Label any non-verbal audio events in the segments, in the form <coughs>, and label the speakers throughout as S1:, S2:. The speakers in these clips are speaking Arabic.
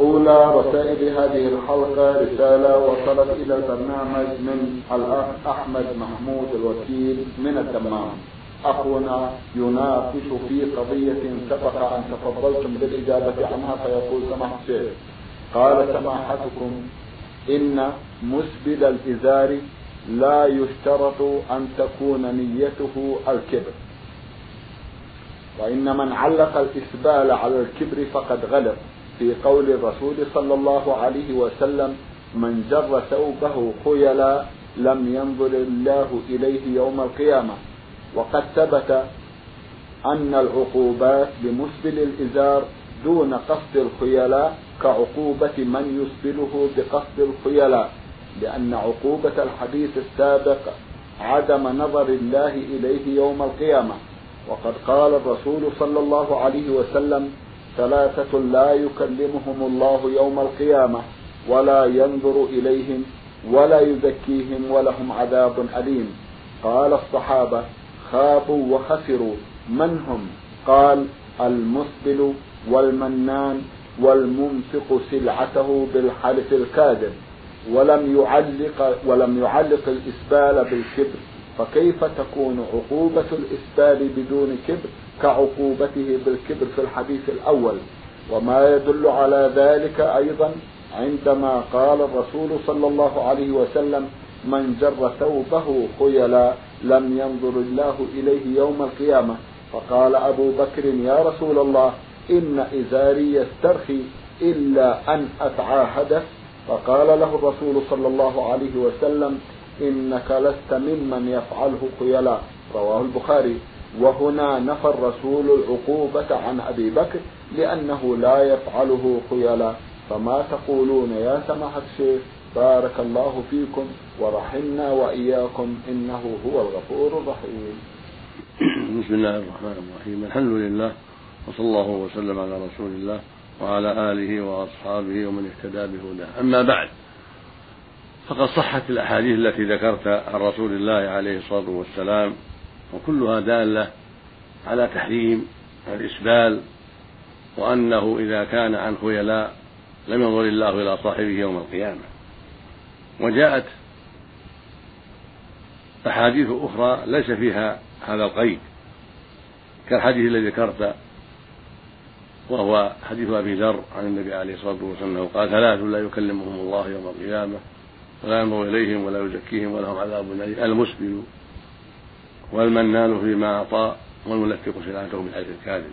S1: أولى رسائل هذه الحلقة رسالة وصلت إلى البرنامج من الأخ أحمد محمود الوكيل من الدمام. أخونا يناقش في قضية سبق أن تفضلتم بالإجابة عنها فيقول سماحة الشيخ. قال سماحتكم إن مسبل الإزار لا يشترط أن تكون نيته الكبر. وإن من علق الإسبال على الكبر فقد غلط في قول الرسول صلى الله عليه وسلم من جر ثوبه خيلا لم ينظر الله إليه يوم القيامة. وقد ثبت أن العقوبات بمسبل الإزار دون قصد الخيلاء كعقوبة من يسبله بقصد الخيلاء لأن عقوبة الحديث السابق عدم نظر الله إليه يوم القيامة. وقد قال الرسول صلى الله عليه وسلم ثلاثة لا يكلمهم الله يوم القيامة ولا ينظر إليهم ولا يزكيهم ولهم عذاب أليم. قال الصحابة خابوا وخسروا. من هم؟ قال المسبل والمنان والمنفق سلعته بالحلف الكاذب. ولم يعلق ولم يعلق الإسبال بالكبر. فكيف تكون عقوبة الإسبال بدون كبر؟ كعقوبته بالكبر في الحديث الأول وما يدل على ذلك أيضا عندما قال الرسول صلى الله عليه وسلم من جر ثوبه خيلا لم ينظر الله إليه يوم القيامة. فقال أبو بكر يا رسول الله إن إزاري يسترخي إلا أن أتعاهده فقال له الرسول صلى الله عليه وسلم إنك لست ممن يفعله خيلاء رواه البخاري. وهنا نفى الرسول العقوبة عن أبي بكر لأنه لا يفعله خيلاء فما تقولون يا سماحة الشيخ؟ بارك الله فيكم ورحمنا وإياكم. إنه هو الغفور الرحيم. <clears throat>
S2: بسم الله الرحمن الرحيم. الحمد لله وصلى الله وسلم على رسول الله وعلى آله وأصحابه ومن اهتدى بهداه. أما بعد فقد صحت الأحاديث التي ذكرت عن رسول الله عليه الصلاة والسلام وكلها دالة على تحريم الإسبال وأنه إذا كان عن خيلاء لم ينظر الله إلى صاحبه يوم القيامة. وجاءت أحاديث أخرى ليس فيها هذا القيد كالحديث الذي ذكرت وهو حديث أبي ذر عن النبي عليه الصلاة والسلام قال ثلاث لا يكلمهم الله يوم القيامة ولا ينظر إليهم ولا يزكيهم ولهم عذاب أليم المسبل والمنان فيما أعطى والملفق سلعته بالحديث الكاذب.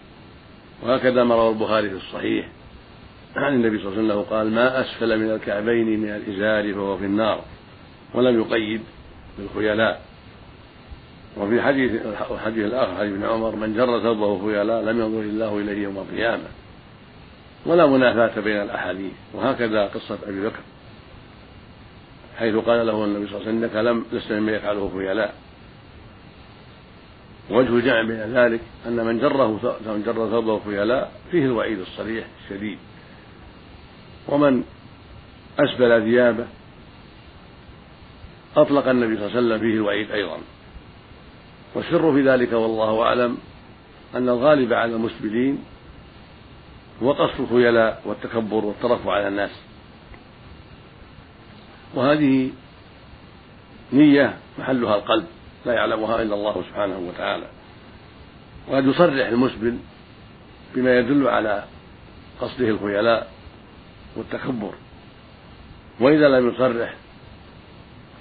S2: وهكذا ما روى البخاري في الصحيح. عن النبي صلى الله عليه وسلم قال ما أسفل من الكعبين من الإزار فهو في النار ولم يقيد بالخيلاء. وفي حديث الحديث الآخر حديث ابن عمر من جر ثوبه خيلاء لم ينظر الله إليه يوم القيامة. ولا منافاة بين الأحاديث. وهكذا قصة أبي بكر. حيث قال له النبي صلى الله عليه وسلم إنك لم لست مما يفعله خيلاء. وجه الجمع بين ذلك أن من جره من جر ثوبه خيلاء فيه الوعيد الصريح الشديد. ومن أسبل ثيابه أطلق النبي صلى الله عليه وسلم فيه الوعيد أيضا. والسر في ذلك والله أعلم أن الغالب على المسبلين هو قصد الخيلاء والتكبر والترفع على الناس. وهذه نية محلها القلب. لا يعلمها إلا الله سبحانه وتعالى. وقد يصرح المسبل بما يدل على قصده الخيلاء والتكبر. وإذا لم يصرح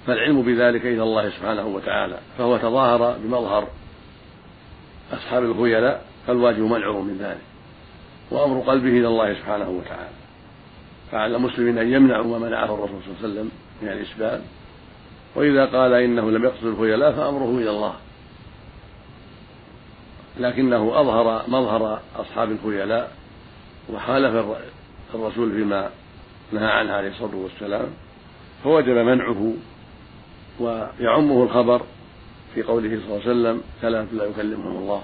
S2: فالعلم بذلك إلى الله سبحانه وتعالى فهو تظاهر بمظهر أصحاب الخيلاء فالواجب منعه من ذلك. وأمر قلبه إلى الله سبحانه وتعالى. فعلى المسلمين أن يمنعوا ما منعه الرسول صلى الله عليه وسلم من الإسبال وإذا قال إنه لم يقصد الخيلاء فأمره إلى الله. لكنه أظهر مظهر أصحاب الخيلاء وخالف الرسول فيما نهى عنه عليه الصلاة والسلام فوجب منعه ويعمه الخبر في قوله صلى الله عليه وسلم ثلاث لا يكلمهم الله.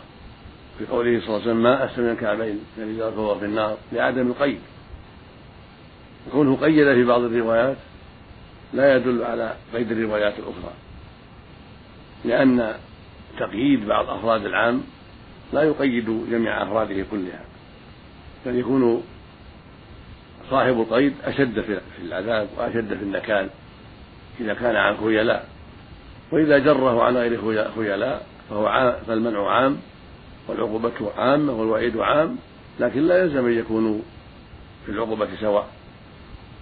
S2: في قوله صلى الله عليه وسلم ما أسلم من الكعبين يعني فهو في النار لعدم القيد. كونه قيد في بعض الروايات لا يدل على قيد الروايات الأخرى. لأن تقييد بعض أفراد العام لا يقيد جميع أفراده كلها بل يكون صاحب القيد أشد في العذاب وأشد في النكال. إذا كان عن خيلاء وإذا جره عن غير خيلاء فهو عام فالمنع عام والعقوبة عامة والوعيد عام لكن لا يلزم أن يكونوا في العقوبة سواء.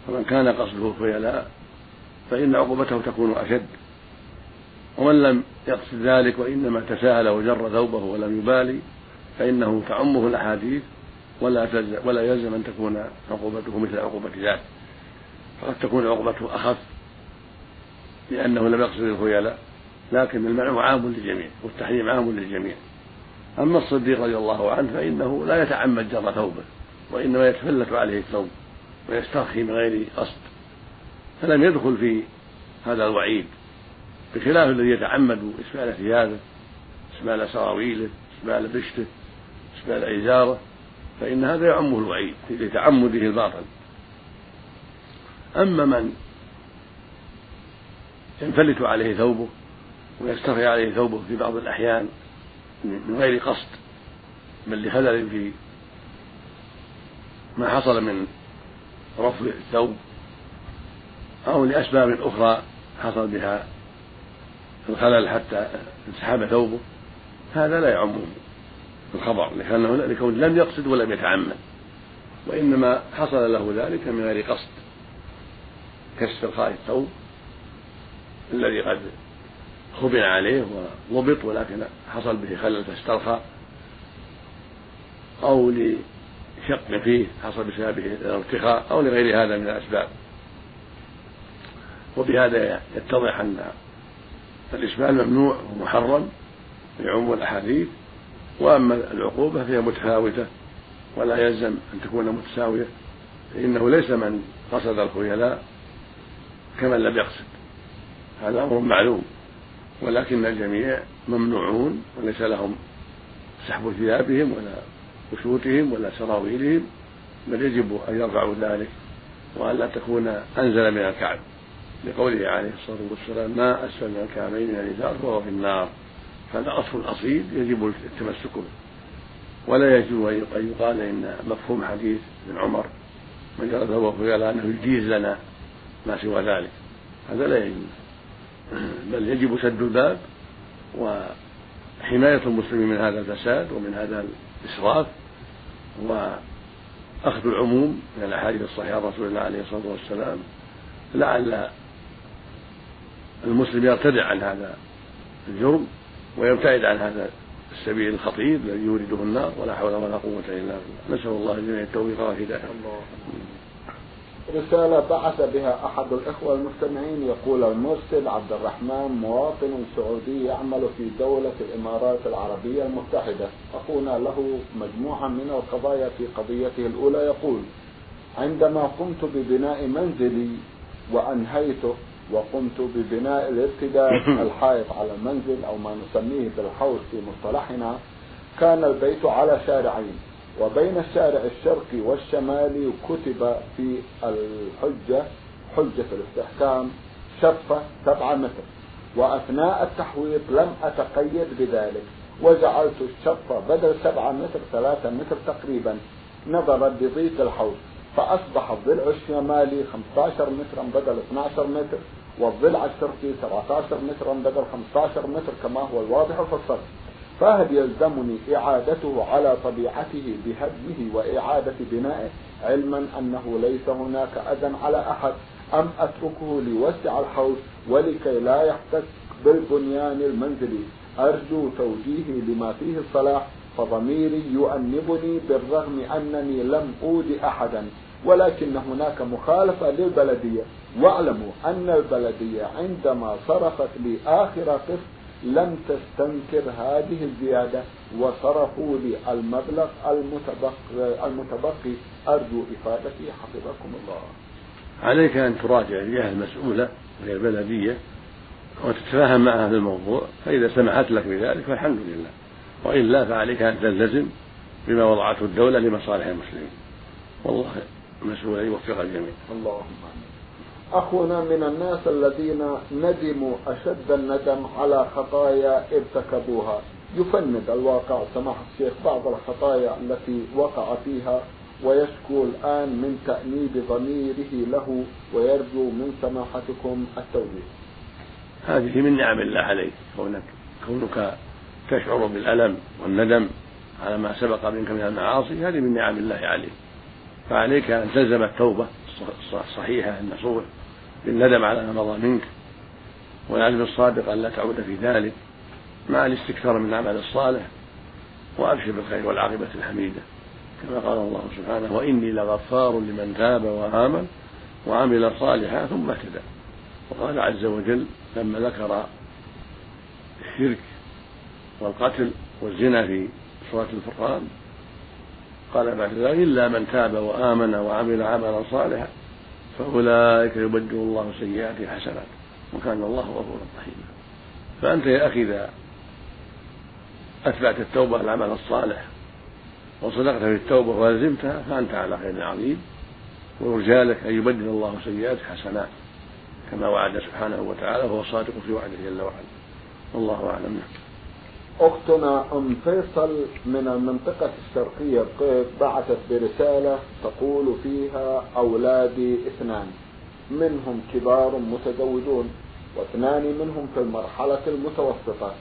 S2: فمن كان قصده الخيلاء فإن عقوبته تكون أشد. ومن لم يقصد ذلك وإنما تساهل وجر ثوبه ولم يبالي فإنه تعمه الأحاديث ولا ولا يلزم أن تكون عقوبته مثل عقوبة ذاك. فقد تكون عقوبته أخف لأنه لم يقصد الخيلاء لكن المنع عام للجميع والتحريم عام للجميع. أما الصديق رضي الله عنه فإنه لا يتعمد جر ثوبه وإنما يتفلت عليه الثوب ويسترخي من غير قصد. فلم يدخل في هذا الوعيد بخلاف الذي يتعمد إسبال ثيابه إسبال سراويله إسبال بشته إسبال إزاره فإن هذا يعمه الوعيد لتعمده الباطل. أما من ينفلت عليه ثوبه ويسترخي عليه ثوبه في بعض الأحيان من غير قصد بل لخلل في ما حصل من رفض الثوب أو لأسباب أخرى حصل بها الخلل حتى انسحب ثوبه هذا لا يعمه الخبر لأنه لكون لم يقصد ولم يتعمد وإنما حصل له ذلك من غير قصد كاسترخاء الثوب الذي قد خبن عليه وضبط ولكن حصل به خلل فاسترخى أو لشق فيه حصل بسببه الارتخاء أو لغير هذا من الأسباب. وبهذا يتضح أن الإسبال ممنوع ومحرم لعموم الأحاديث وأما العقوبة فهي متفاوتة ولا يلزم أن تكون متساوية فإنه ليس من قصد الخيلاء كمن لم يقصد. هذا أمر معلوم ولكن الجميع ممنوعون وليس لهم سحب ثيابهم ولا وشوتهم ولا سراويلهم بل يجب أن يرفعوا ذلك وأن لا تكون أنزل من الكعب. لقوله عليه الصلاة والسلام ما أسفل من الكعبين من الإزار فهو في النار. هذا أصل أصيل يجب التمسك به. ولا يجوز أن يقال إن مفهوم حديث ابن عمر من جرى ثوبه قال أنه يجيز لنا ما سوى ذلك. هذا لا يجوز. <clears throat> بل يجب سد الباب وحماية المسلمين من هذا الفساد ومن هذا الإسراف وأخذ العموم من الأحاديث الصحيحة رسول الله عليه الصلاة والسلام. لعل المسلم يرتدع عن هذا الجرم ويبتعد عن هذا السبيل الخطير الذي يورده النار ولا حول ولا قوة إلا بالله. نسأل الله الجميع التوفيق والهداية.
S1: رسالة بعث بها أحد الإخوة المستمعين يقول المرسل عبد الرحمن مواطن سعودي يعمل في دولة الإمارات العربية المتحدة. أخونا له مجموعة من القضايا في قضيته الأولى يقول عندما قمت ببناء منزلي وأنهيته وقمت ببناء الارتداد <coughs> الحائط على المنزل أو ما نسميه بالحوش في مصطلحنا كان البيت على شارعين وبين الشارع الشرقي والشمالي كتب في الحجة حجة الاستحكام شفة سبعة متر وأثناء التحويط لم أتقيد بذلك وجعلت الشفة بدل سبعة متر ثلاثة متر تقريبا نظرا لضيق الحوض. فأصبح الضلع الشمالي 15 مترا بدل 12 متر والضلع الشرقي 17 مترا بدل 15 متر كما هو الواضح في الصف فهل يلزمني إعادته على طبيعته بهدمه وإعادة بنائه؟ علما أنه ليس هناك أذى على أحد. أم أتركه ليوسع الحوض ولكي لا يحتك بالبنيان المنزلي؟ أرجو توجيهي لما فيه الصلاح. فضميري يؤنبني بالرغم أنني لم أود أحدا ولكن هناك مخالفة للبلدية. واعلموا أن البلدية عندما صرفت لي آخر قسط لم تستنكر هذه الزيادة وصرفوا لي المبلغ المتبقي, المتبقي. أرجو إفادتي. حفظكم الله.
S2: عليك أن تراجع الجهة المسؤولة وهي البلدية وتتفاهم معها في الموضوع فإذا سمحت لك بذلك فالحمد لله. وإلا فعليك أن تلتزم بما وضعته الدولة لمصالح المسلمين. والله مسؤول أن يوفق الجميع.
S1: اللهم أخونا من الناس الذين ندموا أشد الندم على خطايا ارتكبوها. يفند الواقع سماحة الشيخ بعض الخطايا التي وقع فيها ويشكو الآن من تأنيب ضميره له ويرجو من سماحتكم التوبيخ
S2: هذه من نعم الله عليك كونك كونك تشعر بالألم والندم على ما سبق منك من المعاصي هذه من نعم الله عليك. فعليك أن تلزم التوبة الصحيحة النصوح بالندم على ما مضى منك والعزم الصادق أن لا تعود في ذلك مع الاستكثار من العمل الصالح وأبشر بالخير والعاقبة الحميدة. كما قال الله سبحانه وإني لغفار لمن تاب وآمن وعمل صالحا ثم اهتدى. وقال عز وجل لما ذكر الشرك والقتل والزنا في سورة الفرقان. قال بعد ذلك إلا من تاب وآمن وعمل عملا صالحا فأولئك يبدل الله سيئاته حسنات. وكان الله غفورا رحيما. فأنت يا أخي إذا أتبعت التوبة العمل الصالح وصدقت في التوبة ولزمتها فأنت على خير عظيم. ورجالك أن يبدل الله سيئاتك حسنات. كما وعد سبحانه وتعالى وهو صادق في وعده جل وعلا. والله أعلم.
S1: أختنا أم فيصل من المنطقة الشرقية القيف بعثت برسالة تقول فيها أولادي اثنان. منهم كبار متزوجون واثنان منهم في المرحلة المتوسطة.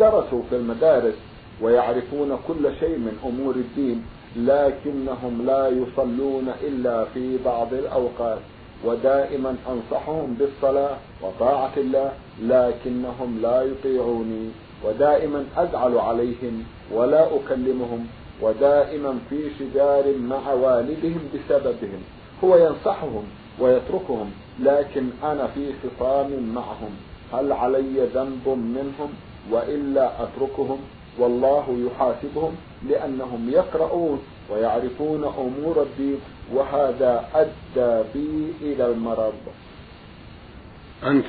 S1: درسوا في المدارس ويعرفون كل شيء من أمور الدين لكنهم لا يصلون إلا في بعض الأوقات. ودائما أنصحهم بالصلاة وطاعة الله لكنهم لا يطيعوني. ودائما أزعل عليهم ولا أكلمهم ودائما في شجار مع والدهم بسببهم. هو ينصحهم ويتركهم لكن أنا في خصام معهم. هل علي ذنب منهم وإلا أتركهم؟ والله يحاسبهم لأنهم يقرؤون ويعرفون أمور الدين وهذا أدى بي إلى المرض.
S2: أنت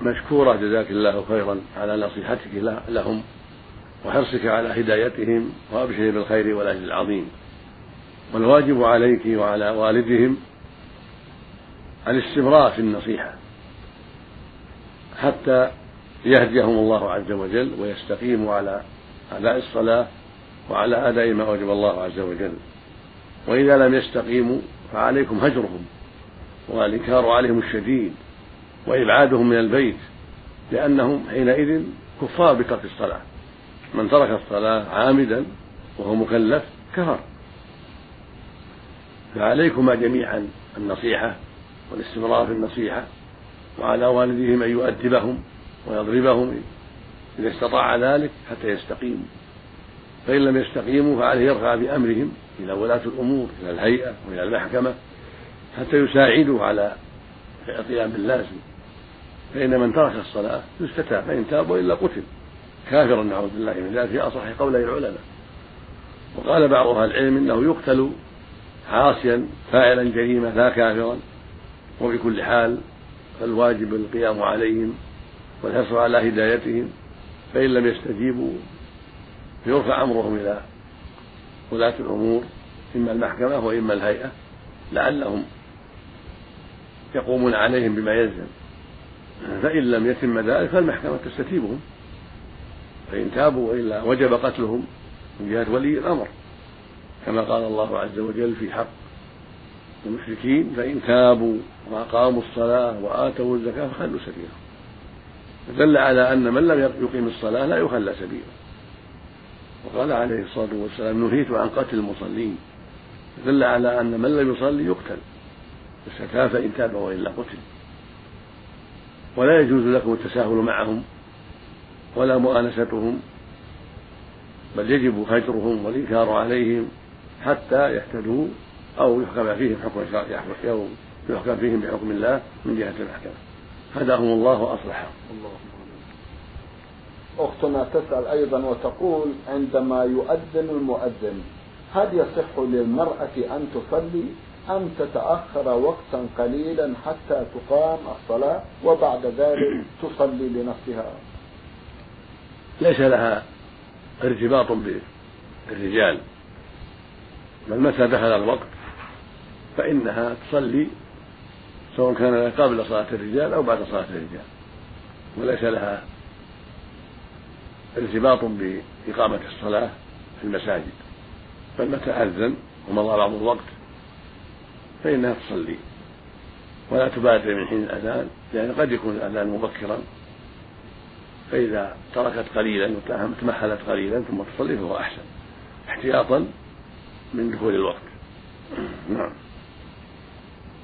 S2: مشكورة جزاك الله خيرا على نصيحتك لهم وحرصك على هدايتهم وأبشر بالخير والأجر العظيم. والواجب عليك وعلى والدهم الاستمرار في النصيحة حتى يهديهم الله عز وجل ويستقيموا على أداء الصلاة وعلى أداء ما وجب الله عز وجل. وإذا لم يستقيموا فعليكم هجرهم والإنكار عليهم الشديد. وإبعادهم من البيت لأنهم حينئذ كفار بترك الصلاة. من ترك الصلاة عامدا وهو مكلف كفر. فعليكما جميعا النصيحة والاستمرار في النصيحة وعلى والديهم أن يؤدبهم ويضربهم إذا استطاع ذلك حتى يستقيموا فإن لم يستقيموا فعليه يرفع بأمرهم إلى ولاة الأمور إلى الهيئة وإلى المحكمة حتى يساعدوا على القيام باللازم. فإن من ترك الصلاة يستتاب فإن تاب وإلا قتل. كافرا نعوذ بالله من ذلك في أصح قولي العلماء. وقال بعض أهل العلم إنه يقتل عاصيا فاعلا جريمة لا كافرا. وبكل حال فالواجب القيام عليهم والحرص على هدايتهم. فإن لم يستجيبوا فيرفع أمرهم إلى ولاة الأمور إما المحكمة وإما الهيئة لعلهم يقومون عليهم بما يلزم. فإن لم يتم ذلك فالمحكمة تستتيبهم. فإن تابوا وإلا وجب قتلهم من جهة ولي الأمر. كما قال الله عز وجل في حق المشركين فإن تابوا وأقاموا الصلاة وآتوا الزكاة فخلوا سبيلهم فدل على أن من لم يقيم الصلاة لا يخلى سبيله وقال عليه الصلاة والسلام نهيت عن قتل المصلين. دل على أن من لم يصلي يقتل. فاستتاب فإن تاب وإلا قتل. ولا يجوز لكم التساهل معهم ولا مؤانستهم بل يجب هجرهم والإنكار عليهم حتى يهتدوا أو يحكم فيهم حكم أو يحكم فيهم بحكم الله من جهة المحكمة. هداهم الله وأصلحهم.
S1: أختنا تسأل أيضا وتقول عندما يؤذن المؤذن هل يصح للمرأة أن تصلي؟ أم تتأخر وقتا قليلا حتى تقام الصلاة وبعد ذلك تصلي لنفسها.
S2: ليس لها ارتباط بالرجال. بل متى دخل الوقت؟ فإنها تصلي سواء كان قبل صلاة الرجال أو بعد صلاة الرجال. وليس لها ارتباط بإقامة الصلاة في المساجد. بل متى أذن ومضى بعض الوقت؟ فإنها تصلي. ولا تبادر من حين الأذان لأن قد يكون الأذان مبكرا. فإذا تركت قليلا وتمهلت قليلا ثم تصلي فهو أحسن. احتياطا من دخول الوقت. نعم.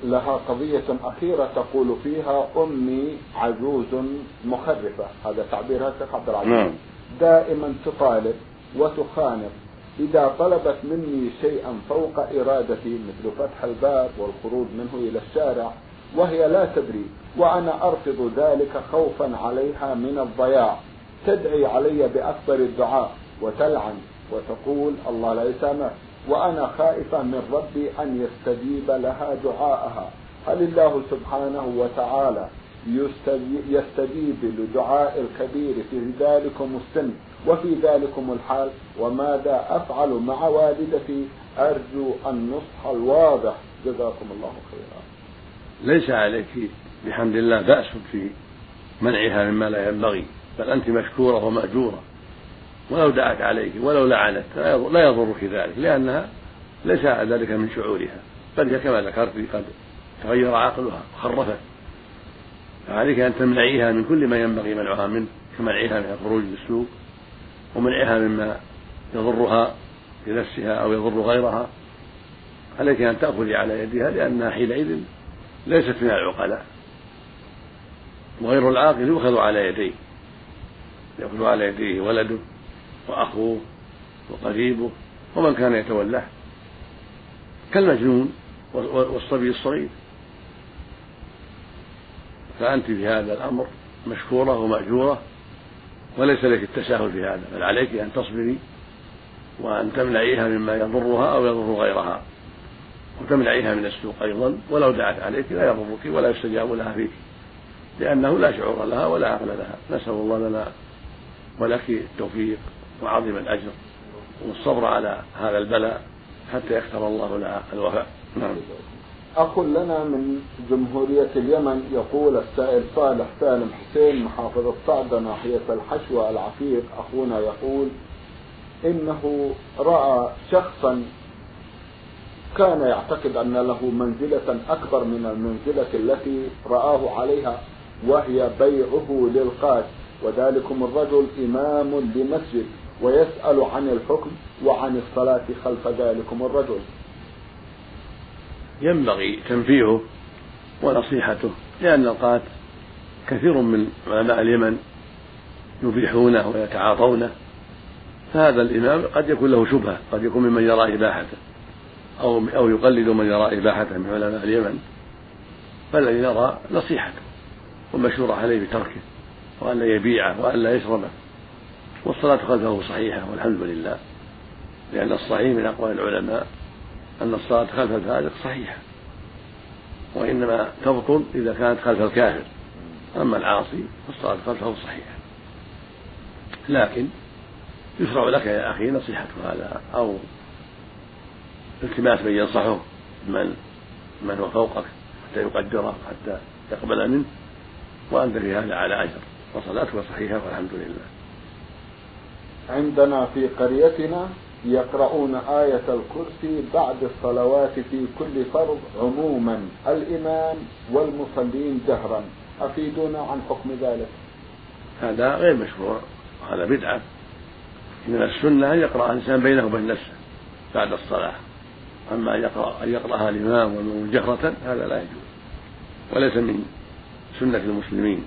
S1: لها قضية أخيرة تقول فيها أمي عجوز مخرفة. هذا تعبيرها شيخ عبد العزيز نعم. دائما تطالب وتخانق إذا طلبت مني شيئا فوق إرادتي مثل فتح الباب والخروج منه إلى الشارع وهي لا تدري وأنا أرفض ذلك خوفا عليها من الضياع. تدعي علي بأكبر الدعاء وتلعن وتقول الله لا يسامح وأنا خائفة من ربي أن يستجيب لها دعاءها. هل الله سبحانه وتعالى يستجيب لدعاء الكبير في ذلكم السن؟ وفي ذلكم الحال وماذا أفعل مع والدتي؟ أرجو النصح الواضح. جزاكم الله خيرا.
S2: ليس عليك بحمد الله بأس في منعها مما لا ينبغي بل أنت مشكورة ومأجورة. ولو دعت عليك ولو لعنت لا يضرك ذلك لأنها ليس ذلك من شعورها بل كما ذكرت قد تغير عقلها وخرفت. فعليك أن تمنعيها من كل ما ينبغي منعها منه كمنعها من الخروج للسوق ومنعها مما يضرها لنفسها أو يضر غيرها عليك أن تأخذي على يدها لأنها حينئذ ليست من العقلاء. وغير العاقل يؤخذ على يديه يأخذ على يديه ولده وأخوه وقريبه ومن كان يتولاه كالمجنون والصبي الصغير. فأنت في هذا الأمر مشكورة ومأجورة وليس لك التساهل في هذا بل عليك أن تصبري وأن تمنعيها مما يضرها أو يضر غيرها وتمنعيها من السوق أيضا ولو دعت عليك لا يضرك ولا يستجاب لها فيك لأنه لا شعور لها ولا عقل لها. نسأل الله لنا ولك التوفيق وعظيم الأجر والصبر على هذا البلاء حتى يختار الله لها الوفاء. نعم.
S1: أخ لنا من جمهورية اليمن يقول السائل صالح سالم حسين محافظة صعدة ناحية الحشوة العفيق أخونا يقول إنه رأى شخصا كان يعتقد أن له منزلة أكبر من المنزلة التي رآه عليها وهي بيعه للقاد وذلكم الرجل إمام لمسجد ويسأل عن الحكم وعن الصلاة خلف ذلكم الرجل.
S2: ينبغي تنفيهه ونصيحته لأن القات كثير من علماء اليمن يبيحونه ويتعاطونه فهذا الإمام قد يكون له شبهة قد يكون ممن يرى إباحته أو أو يقلد من يرى إباحته من علماء اليمن فالذي نرى نصيحته والمشورة عليه بتركه وأن لا يبيعه وأن لا يشربه والصلاة خلفه صحيحة والحمد لله لأن الصحيح من أقوال العلماء. أن الصلاة خلف الفاسق صحيحة وإنما تبطل إذا كانت خلف الكافر أما العاصي فالصلاة خلفه صحيحة. لكن يشرع لك يا أخي نصيحة هذا أو التماس من ينصحه من من هو فوقك حتى يقدره حتى يقبل منه وأنت في هذا على أجر. وصلاته صحيحة والحمد لله.
S1: عندنا في قريتنا يقرؤون آية الكرسي بعد الصلوات في كل فرض عموما. الإمام والمصلين جهرا. أفيدونا عن حكم ذلك؟
S2: هذا غير مشروع. هذا بدعة. من السنة أن يقرأ الإنسان بينه وبين نفسه بعد الصلاة. أما أن يقرأ أن يقرأها الإمام والمؤمن جهرة هذا لا يجوز. وليس من سنة المسلمين.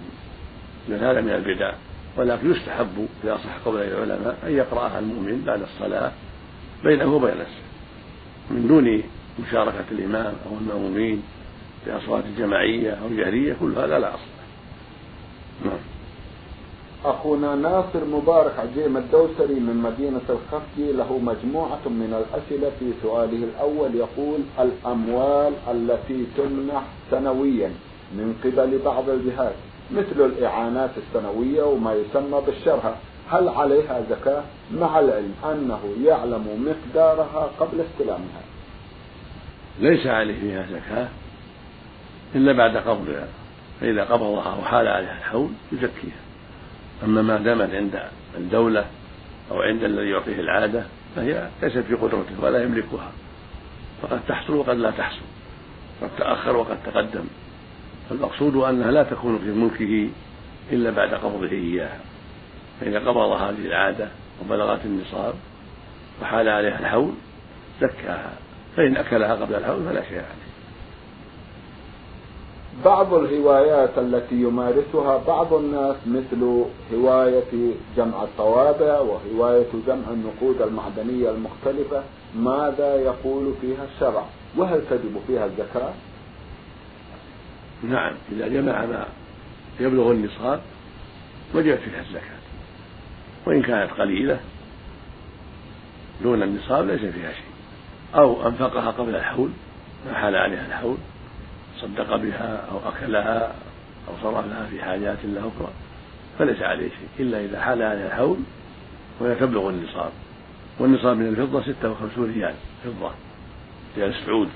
S2: بل هذا من البدع. ولكن يستحب إذا صح قول العلماء أن يقرأها المؤمن بعد الصلاة بينه وبين نفسه. من دون مشاركة الإمام أو المأمومين في أصوات جماعية أو جهرية كل هذا لا أصل.
S1: نعم. أخونا ناصر مبارك عجيم الدوسري من مدينة الخفجي له مجموعة من الأسئلة في سؤاله الأول يقول الأموال التي تمنح سنويا من قبل بعض الجهات. مثل الإعانات السنوية وما يسمى بالشرهة هل عليها زكاة؟ مع العلم أنه يعلم مقدارها قبل استلامها.
S2: ليس عليه فيها زكاة إلا بعد قبضها. فإذا قبضها وحال عليها الحول يزكيها. أما ما دامت عند الدولة أو عند الذي يعطيه العادة فهي ليست في قدرته ولا يملكها. فقد تحصل وقد لا تحصل. قد تأخر وقد تقدم. فالمقصود أنها لا تكون في ملكه إلا بعد قبضه إياها. فإذا قبض هذه العادة وبلغت النصاب وحال عليها الحول زكاها. فإن أكلها قبل الحول فلا شيء عليه.
S1: بعض الهوايات التي يمارسها بعض الناس مثل هواية جمع الطوابع وهواية جمع النقود المعدنية المختلفة ماذا يقول فيها الشرع؟ وهل تجب فيها الزكاة؟
S2: نعم إذا جمع ما يبلغ النصاب وجبت فيها الزكاة. وإن كانت قليلة دون النصاب ليس فيها شيء. أو أنفقها قبل الحول ما حال عليها الحول صدق بها أو أكلها أو صرفها في حاجات له أخرى فليس عليه شيء. إلا إذا حال عليها الحول وهي تبلغ النصاب. والنصاب من الفضة ستة وخمسون ريال فضة ريال سعودي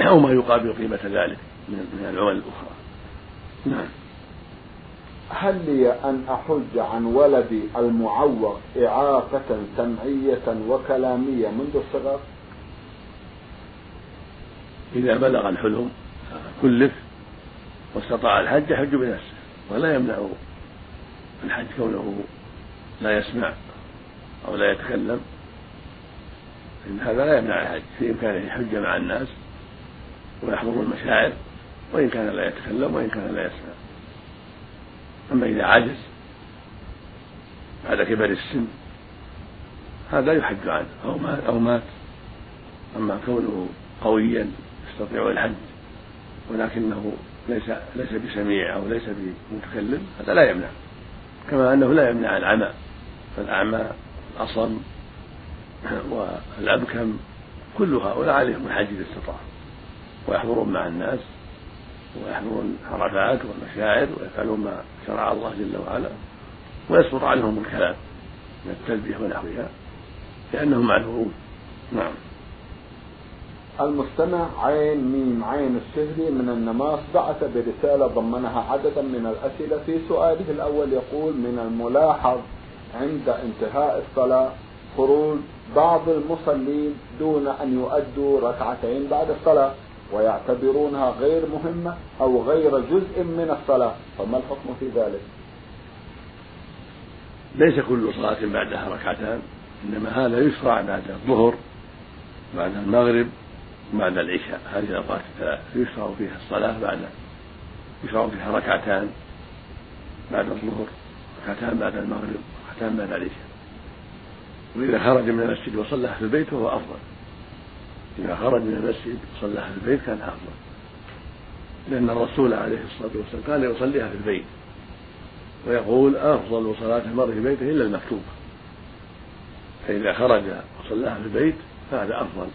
S2: أو ما يقابل قيمة ذلك. من العمل الأخرى. نعم.
S1: هل لي أن أحج عن ولدي المعوق إعاقة سمعية وكلامية منذ الصغر؟
S2: إذا بلغ الحلم كلف واستطاع الحج يحج بنفسه ولا يمنع الحج كونه لا يسمع أو لا يتكلم. إن هذا لا يمنع الحج في إمكانه يحج مع الناس ويحضر المشاعر. وإن كان لا يتكلم وإن كان لا يسمع. أما إذا عجز بعد كبر السن هذا يحج عنه أو مات أو مات. أما كونه قويا يستطيع الحج ولكنه ليس ليس بسميع أو ليس بمتكلم هذا لا يمنع. كما أنه لا يمنع العمى فالأعمى الأصم والأبكم كل هؤلاء عليهم الحج إذا استطاعوا. ويحضرون مع الناس. ويحضرون العرفات والمشاعر ويفعلون ما شرع الله جل وعلا ويسقط عنهم الكلام من التلبية ونحوها لأنهم معذورون نعم.
S1: المستمع عين ميم عين الشهري من النماص بعث برسالة ضمنها عددا من الأسئلة في سؤاله الأول يقول من الملاحظ عند انتهاء الصلاة خروج بعض المصلين دون أن يؤدوا ركعتين بعد الصلاة. ويعتبرونها غير مهمة أو غير جزء من الصلاة. فما الحكم في ذلك؟
S2: ليس كل صلاة بعدها ركعتان إنما هذا يشرع بعد الظهر بعد المغرب بعد العشاء. هذه الأوقات الثلاث يشرع فيها الصلاة بعد يشرع فيها ركعتان بعد الظهر ركعتان بعد المغرب ركعتان بعد العشاء. وإذا خرج من المسجد وصلى في البيت فهو أفضل. إذا خرج من المسجد وصلى في البيت كان أفضل. لأن الرسول عليه الصلاة والسلام كان يصليها في البيت. ويقول أفضل صلاة المرء في بيته إلا المكتوبة. فإذا خرج وصلاها في البيت فهذا أفضل.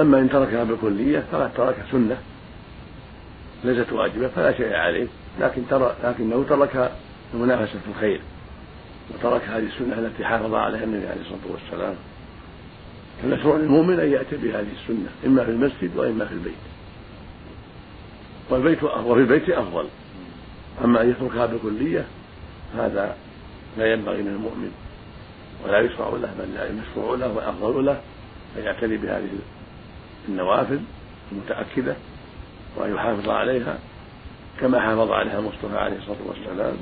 S2: أما إن تركها بالكلية فقد ترك سنة. ليست واجبة فلا شيء عليه. لكن ترى لكنه ترك المنافسة في الخير. وترك هذه السنة التي حافظ عليها النبي عليه الصلاة والسلام. فمشروع للمؤمن أن يأتي بهذه السنة إما في المسجد وإما في البيت. والبيت وفي البيت أفضل. أما أن يتركها بالكلية هذا لا ينبغي من المؤمن. ولا يشرع له بل مشروع له وأفضل له أن يعتني بهذه النوافل المتأكدة وأن يحافظ عليها كما حافظ عليها المصطفى عليه الصلاة والسلام.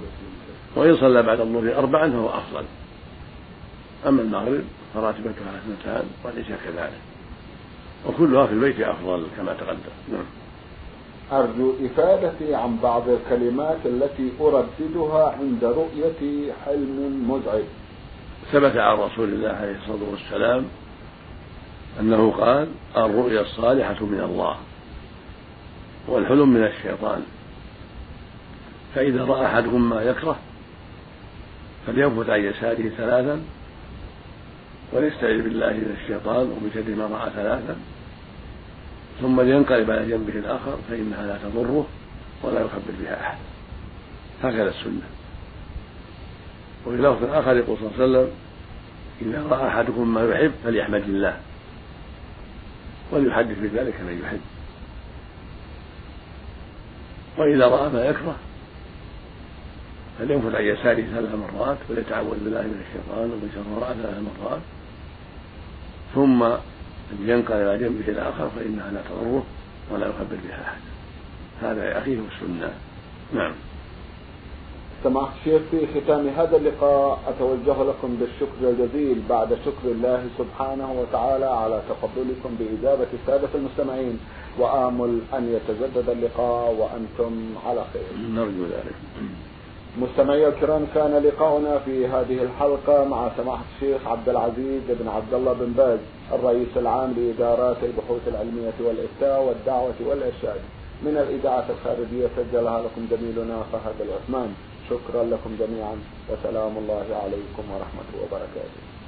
S2: وإن صلى بعد الظهر أربعا فهو أفضل. أما المغرب فراتبتها اثنتان والعشاء كذلك. وكلها في البيت أفضل كما تقدم. نعم.
S1: أرجو إفادتي عن بعض الكلمات التي أرددها عند رؤية حلم مزعج.
S2: ثبت عن رسول الله عليه الصلاة والسلام أنه قال الرؤيا الصالحة من الله والحلم من الشيطان. فإذا رأى أحدكم ما يكره فلينفث عن يساره ثلاثا وليستعذ بالله من الشيطان ومن شر ما رأى ثلاثا ثم لينقلب على جنبه الآخر فإنها لا تضره ولا يخبر بها أحد. هكذا السنة. وفي لفظ آخر يقول صلى الله عليه وسلم إذا رأى أحدكم ما يحب فليحمد الله. وليحدث بذلك من يحب. وإذا رأى ما يكره فلينفذ عن يساره ثلاث مرات وليتعوذ بالله من الشيطان ومن شر ثلاث مرات. ثم ينقل إلى جنبه الآخر فإنها لا تضره ولا يخبر بها أحد. هذا يا أخي هو السنة. نعم.
S1: سماحة الشيخ في ختام هذا اللقاء أتوجه لكم بالشكر الجزيل بعد شكر الله سبحانه وتعالى على تفضلكم بإجابة السادة المستمعين. وآمل أن يتجدد اللقاء وأنتم على خير.
S2: نرجو ذلك.
S1: مستمعي الكرام كان لقاؤنا في هذه الحلقة مع سماحة الشيخ عبد العزيز بن عبد الله بن باز الرئيس العام لإدارات البحوث العلمية والإفتاء والدعوة والإرشاد. من الإذاعة الخارجية سجلها لكم زميلنا فهد العثمان. شكرا لكم جميعا وسلام الله عليكم ورحمة وبركاته.